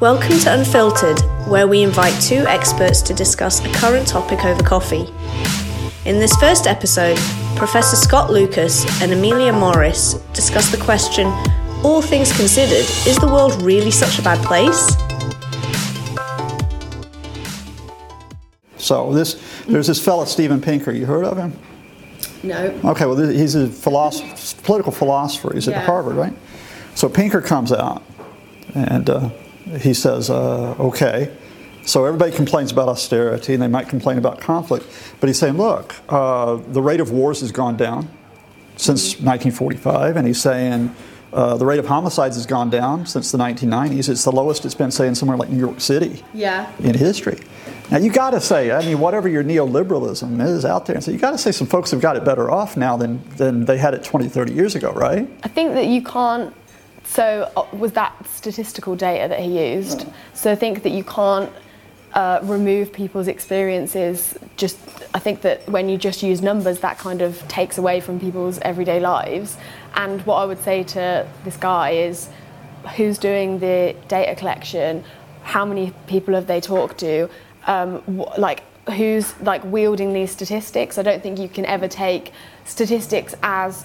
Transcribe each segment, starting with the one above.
Welcome to Unfiltered, where we invite two experts to discuss a current topic over coffee. In this first episode, Professor Scott Lucas and Amelia Morris discuss the question All things considered, is the world really such a bad place? So this, there's this fellow, Steven Pinker. You heard of him? No. Okay, well he's a philosopher, political philosopher. He's at Harvard, right? So Pinker comes out and uh, he says, uh, okay. So everybody complains about austerity and they might complain about conflict, but he's saying, look, uh, the rate of wars has gone down since 1945, and he's saying uh, the rate of homicides has gone down since the 1990s. It's the lowest it's been, say, in somewhere like New York City Yeah. in history. Now you got to say, I mean, whatever your neoliberalism is out there, and so you got to say some folks have got it better off now than than they had it 20, 30 years ago, right? I think that you can't. So uh, was that statistical data that he used? So I think that you can't uh, remove people's experiences. Just I think that when you just use numbers, that kind of takes away from people's everyday lives. And what I would say to this guy is, who's doing the data collection? How many people have they talked to? Um, wh- like who's like wielding these statistics? I don't think you can ever take statistics as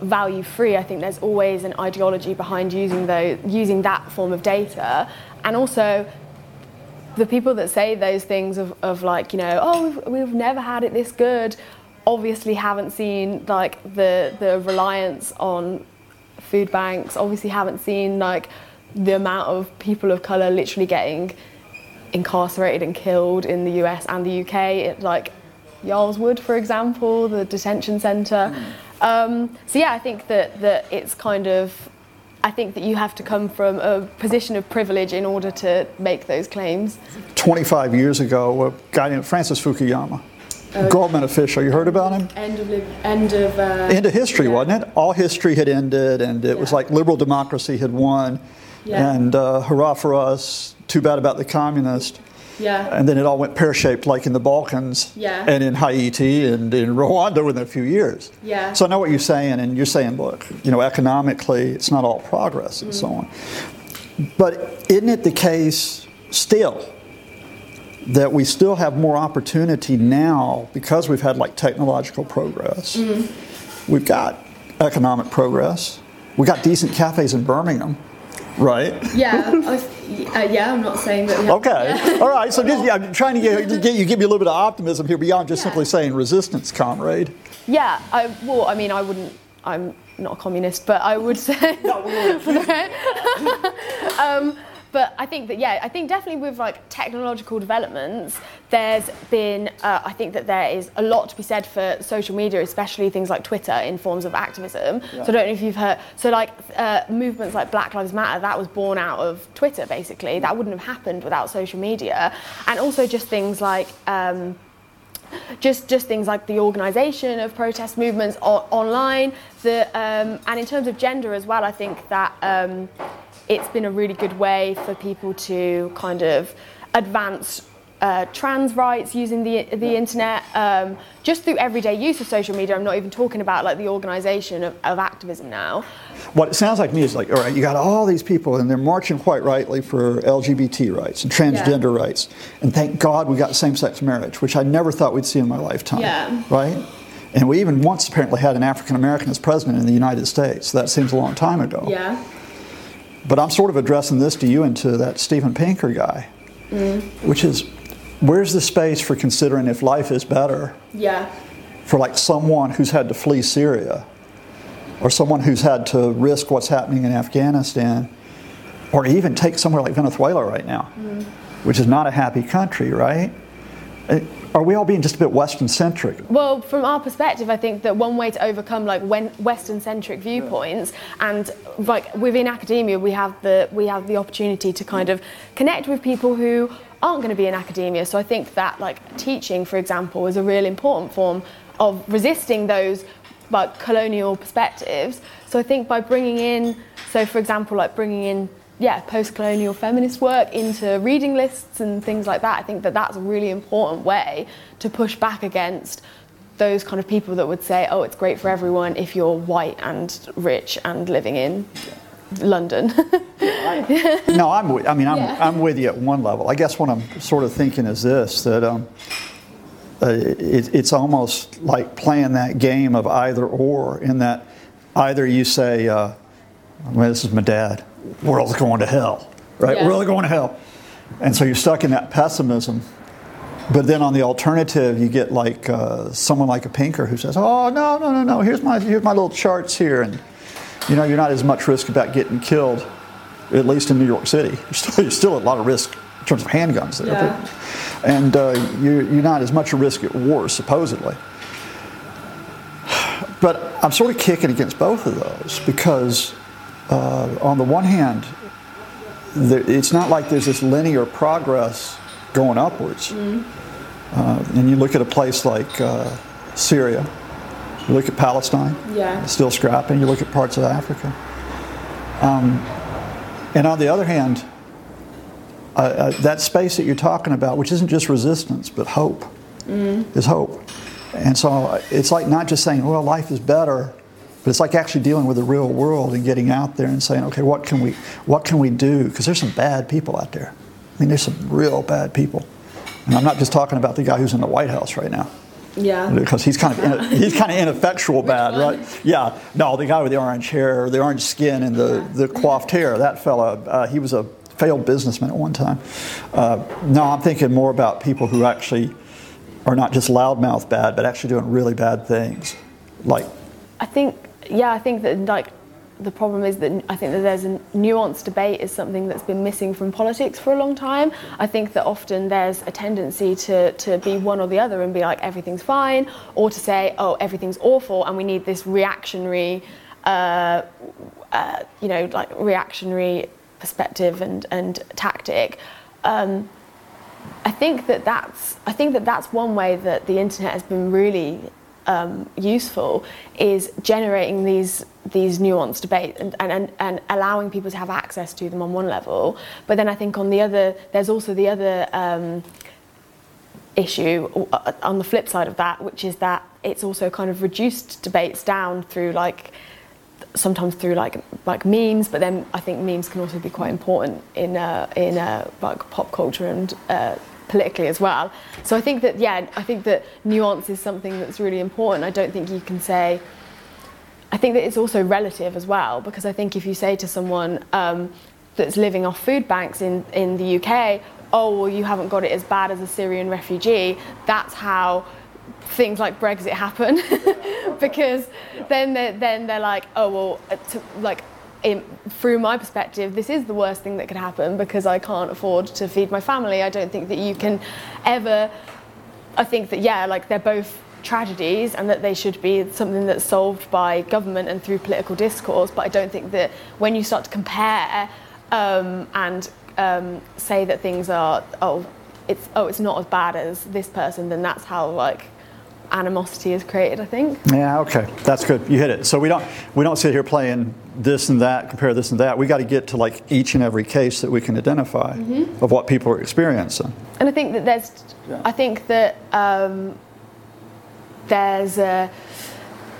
value free. I think there's always an ideology behind using those, using that form of data, and also the people that say those things of, of like you know oh we've, we've never had it this good, obviously haven't seen like the the reliance on food banks. Obviously haven't seen like the amount of people of color literally getting incarcerated and killed in the US and the UK. It, like Yarl's Wood, for example, the detention centre. Um, so yeah, I think that that it's kind of. I think that you have to come from a position of privilege in order to make those claims. 25 years ago, a guy named Francis Fukuyama, Goldman official. You heard about him? End of end of. Uh, End of history, wasn't it? All history had ended, and it was like liberal democracy had won, Yeah. and uh, hurrah for us. Too bad about the communists. yeah. And then it all went pear shaped, like in the Balkans Yeah. and in Haiti and in Rwanda within a few years. Yeah. So I know what you're saying, and you're saying, look, you know, economically, it's not all progress and so on. But isn't it the case still that we still have more opportunity now because we've had like technological progress? We've got economic progress. We've got decent cafes in Birmingham, right? Yeah, was, uh, yeah. I'm not saying that. We Okay. All right. So just, yeah, I'm trying to get, get you, give me a little bit of optimism here beyond just Yeah. simply saying resistance, comrade. Yeah, I, well, I mean, I wouldn't. I'm not a communist, but I would say. no, we um, but I think that yeah, I think definitely with like technological developments, there's been. Uh, I think that there is a lot to be said for social media, especially things like Twitter in forms of activism. So I don't know if you've heard. So like uh, movements like Black Lives Matter, that was born out of Twitter basically. That wouldn't have happened without social media, and also just things like. Um, just just things like the organisation of protest movements o- online, the um, and in terms of gender as well, I think that um, it's been a really good way for people to kind of advance. Uh, trans rights using the the internet, um, just through everyday use of social media. I'm not even talking about like the organisation of, of activism now. What it sounds like to me is like, all right, you got all these people and they're marching quite rightly for LGBT rights and transgender rights. And thank God we got same sex marriage, which I never thought we'd see in my lifetime. Yeah. Right? And we even once apparently had an African American as president in the United States. So that seems a long time ago. Yeah. But I'm sort of addressing this to you and to that Steven Pinker guy, mm-hmm. which is where's the space for considering if life is better Yeah. for like someone who's had to flee Syria or someone who's had to risk what's happening in Afghanistan or even take somewhere like Venezuela right now, mm-hmm. which is not a happy country, right? Uh, Are we all being just a bit Western centric? Well, from our perspective, I think that one way to overcome like Western-centric viewpoints, and like within academia, we have the we have the opportunity to kind of connect with people who aren't going to be in academia. So I think that like teaching, for example, is a real important form of resisting those like colonial perspectives. So I think by bringing in, so for example, like bringing in yeah, post-colonial feminist work into reading lists and things like that. I think that that's a really important way to push back against those kind of people that would say, "Oh, it's great for everyone if you're white and rich and living in London." no, I'm. With, I mean, I'm. Yeah. I'm with you at one level. I guess what I'm sort of thinking is this: that um, uh, it, it's almost like playing that game of either or. In that, either you say, uh, well, "This is my dad. World's going to hell." Right? Yeah. World's going to hell, and so you're stuck in that pessimism. But then on the alternative, you get like uh, someone like a Pinker who says, "Oh no, no, no, no! Here's my here's my little charts here, and you know you're not as much risk about getting killed, at least in New York City. You're still, you're still at a lot of risk in terms of handguns there, Yeah. but, and uh, you're, you're not as much a risk at war supposedly. But I'm sort of kicking against both of those because, uh, on the one hand, there, it's not like there's this linear progress going upwards. Uh, and you look at a place like uh, Syria, you look at Palestine, Yeah. still scrapping, you look at parts of Africa. Um, and on the other hand, uh, uh, that space that you're talking about, which isn't just resistance, but hope, is hope. And so uh, it's like not just saying, well, life is better, but it's like actually dealing with the real world and getting out there and saying, okay, what can we, what can we do? Because there's some bad people out there. I mean, there's some real bad people. And I'm not just talking about the guy who's in the White House right now Yeah. because he's kind of he's kind of ineffectual bad, right? Yeah, no, the guy with the orange hair, the orange skin, and the, the coiffed hair. That fella, uh, he was a failed businessman at one time. Uh, no, I'm thinking more about people who actually are not just loudmouth bad, but actually doing really bad things, like I think, yeah, I think that like the problem is that I think that there's a nuanced debate is something that's been missing from politics for a long time. I think that often there's a tendency to, to be one or the other and be like everything's fine, or to say oh everything's awful and we need this reactionary, uh, uh, you know, like reactionary perspective and and tactic. Um, I think that that's I think that that's one way that the internet has been really um, useful is generating these these nuanced debates and, and, and, allowing people to have access to them on one level. But then I think on the other, there's also the other um, issue uh, on the flip side of that, which is that it's also kind of reduced debates down through like sometimes through like like memes, but then I think memes can also be quite important in uh, in uh, like pop culture and uh, politically as well. So I think that yeah, I think that nuance is something that's really important. I don't think you can say. I think that it's also relative as well because I think if you say to someone um, that's living off food banks in in the UK, oh well, you haven't got it as bad as a Syrian refugee. That's how things like Brexit happen because then they're, then they're like, oh well, uh, to, like in, through my perspective, this is the worst thing that could happen because I can't afford to feed my family. I don't think that you can ever. I think that yeah, like they're both tragedies and that they should be something that's solved by government and through political discourse. But I don't think that when you start to compare um, and um, say that things are oh it's oh it's not as bad as this person, then that's how like animosity is created. I think. Yeah, okay, that's good. You hit it. So we don't we don't sit here playing this and that, compare this and that. We got to get to like each and every case that we can identify of what people are experiencing. And I think that there's, Yeah. I think that um, there's a,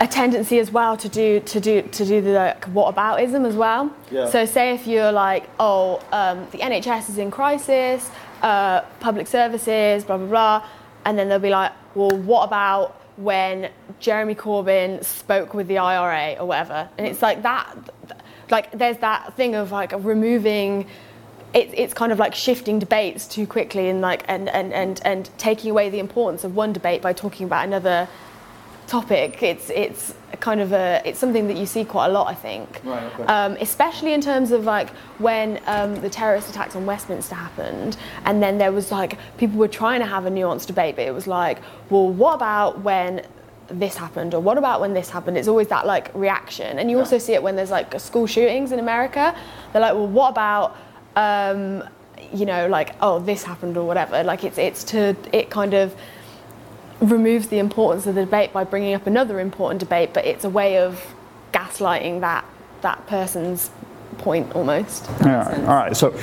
a tendency as well to do to do to do the like, whataboutism as well. Yeah. So say if you're like, oh, um, the NHS is in crisis, uh, public services, blah blah blah, and then they'll be like, well, what about when Jeremy Corbyn spoke with the IRA or whatever? And it's like that, like there's that thing of like removing it, it's kind of like shifting debates too quickly and like and, and, and, and taking away the importance of one debate by talking about another topic. It's it's kind of a it's something that you see quite a lot, I think. Right, okay. Um, especially in terms of like when um, the terrorist attacks on Westminster happened, and then there was like people were trying to have a nuanced debate, but it was like, well, what about when this happened or what about when this happened it's always that like reaction and you also see it when there's like school shootings in america they're like well what about um, you know, like, oh, this happened or whatever. Like, it's it's to it kind of removes the importance of the debate by bringing up another important debate, but it's a way of gaslighting that that person's point almost. Yeah, all right. So,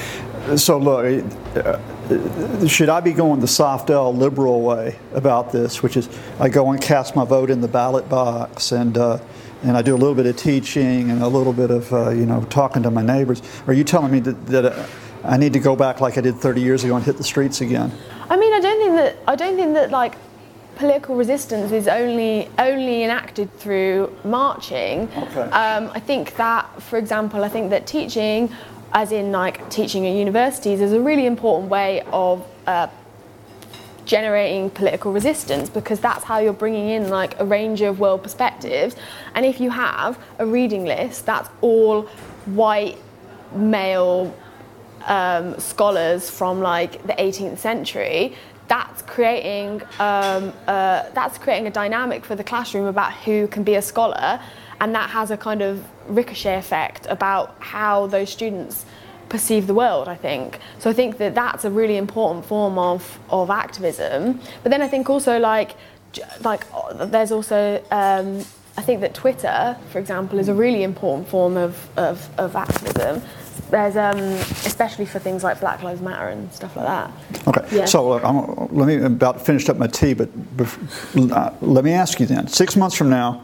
so look, uh, should I be going the soft L liberal way about this, which is I go and cast my vote in the ballot box and. Uh, and I do a little bit of teaching and a little bit of uh, you know talking to my neighbors. Are you telling me that, that uh, I need to go back like I did 30 years ago and hit the streets again? I mean, I don't think that I don't think that like political resistance is only only enacted through marching. Okay. Um, I think that, for example, I think that teaching, as in like teaching at universities, is a really important way of uh, generating political resistance because that's how you're bringing in like a range of world perspectives. And if you have a reading list that's all white male um, scholars from like the 18th century, that's creating um, uh, that's creating a dynamic for the classroom about who can be a scholar, and that has a kind of ricochet effect about how those students perceive the world. I think so. I think that that's a really important form of of activism. But then I think also like like there's also um, I think that Twitter, for example, is a really important form of, of, of activism there's um, especially for things like Black Lives Matter and stuff like that. Okay, Yeah. so uh, I'm, let me I'm about to finish up my tea, but bef- uh, let me ask you then. Six months from now,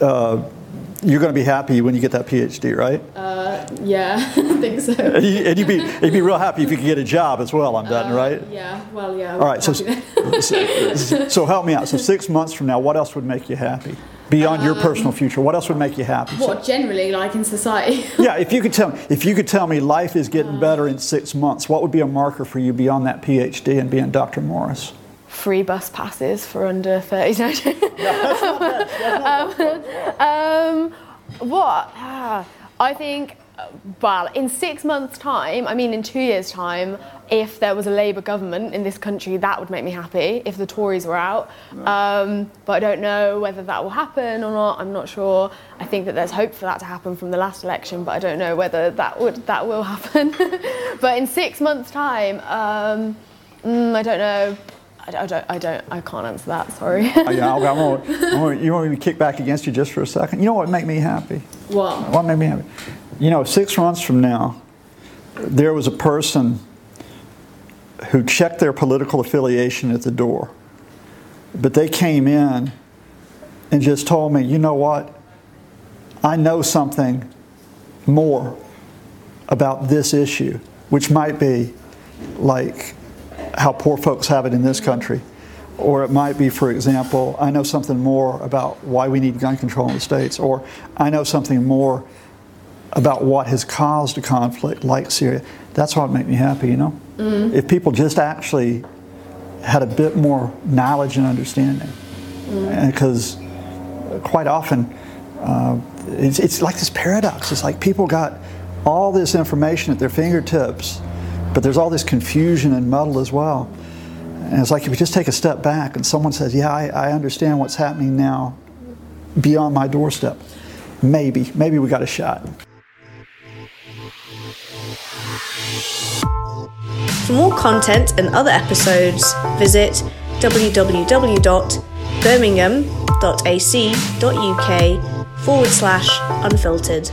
uh, you're going to be happy when you get that PhD, right? Yeah, I think so. and you- you'd be you'd be real happy if you could get a job as well. I'm betting, right? Yeah, well, yeah. All right, so, so so help me out. So six months from now, what else would make you happy beyond your personal future? What else would make you happy? So- what generally like in society? yeah, if you could tell me, if you could tell me life is getting better in six months, what would be a marker for you beyond that PhD and being Dr. Morris? Free bus passes for under 30. No, um, um, what? Ah, I think, uh, well, in six months' time, I mean, in two years' time, if there was a Labour government in this country, that would make me happy if the Tories were out. Um, but I don't know whether that will happen or not. I'm not sure. I think that there's hope for that to happen from the last election, but I don't know whether that would that will happen. but in six months' time, um, mm, I don't know. I, don't. I don't. I can't answer that. Sorry. Oh, yeah, I'll, I want, I want, you want me to kick back against you just for a second? You know what would make me happy? what? What made me happy? You know, six months from now, there was a person who checked their political affiliation at the door, but they came in and just told me, you know what? I know something more about this issue, which might be like how poor folks have it in this country. Or it might be, for example, I know something more about why we need gun control in the States. Or I know something more about what has caused a conflict like Syria. That's what make me happy, you know? Mm-hmm. If people just actually had a bit more knowledge and understanding. Mm-hmm. Uh, because quite often, uh, it's, it's like this paradox. It's like people got all this information at their fingertips, but there's all this confusion and muddle as well. And it's like if you just take a step back and someone says, Yeah, I, I understand what's happening now beyond my doorstep, maybe, maybe we got a shot. For more content and other episodes, visit www.birmingham.ac.uk forward slash unfiltered.